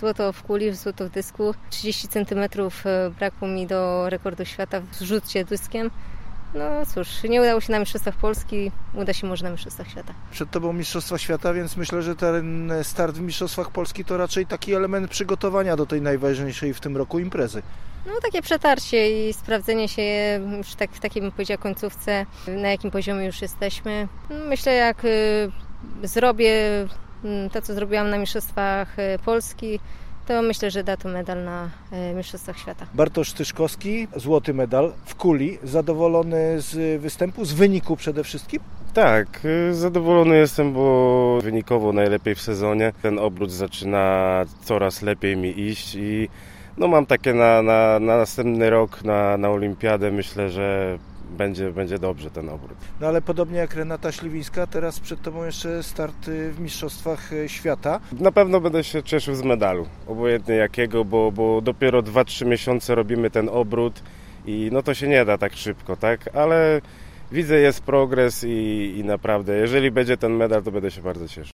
złoto w kuli, złoto w dysku. 30 cm brakło mi do rekordu świata w rzucie dyskiem. No cóż, nie udało się na Mistrzostwach Polski, uda się może na Mistrzostwach Świata. Przed Tobą Mistrzostwa Świata, więc myślę, że ten start w Mistrzostwach Polski to raczej taki element przygotowania do tej najważniejszej w tym roku imprezy. No takie przetarcie i sprawdzenie się już tak, w takiej bym powiedziała końcówce, na jakim poziomie już jesteśmy. Myślę jak y, zrobię to, co zrobiłam na Mistrzostwach y, Polski, to myślę, że da to medal na Mistrzostwach Świata. Bartosz Tyszkowski, złoty medal w kuli. Zadowolony z występu, z wyniku przede wszystkim? Tak, zadowolony jestem, bo wynikowo najlepiej w sezonie. Ten obrót zaczyna coraz lepiej mi iść i no mam takie na, na, na następny rok, na, na olimpiadę, myślę, że będzie, będzie dobrze ten obrót. No ale podobnie jak Renata Śliwińska, teraz przed Tobą jeszcze start w Mistrzostwach Świata. Na pewno będę się cieszył z medalu, obojętnie jakiego, bo, bo dopiero 2-3 miesiące robimy ten obrót i no to się nie da tak szybko, tak? Ale widzę jest progres i, i naprawdę, jeżeli będzie ten medal, to będę się bardzo cieszył.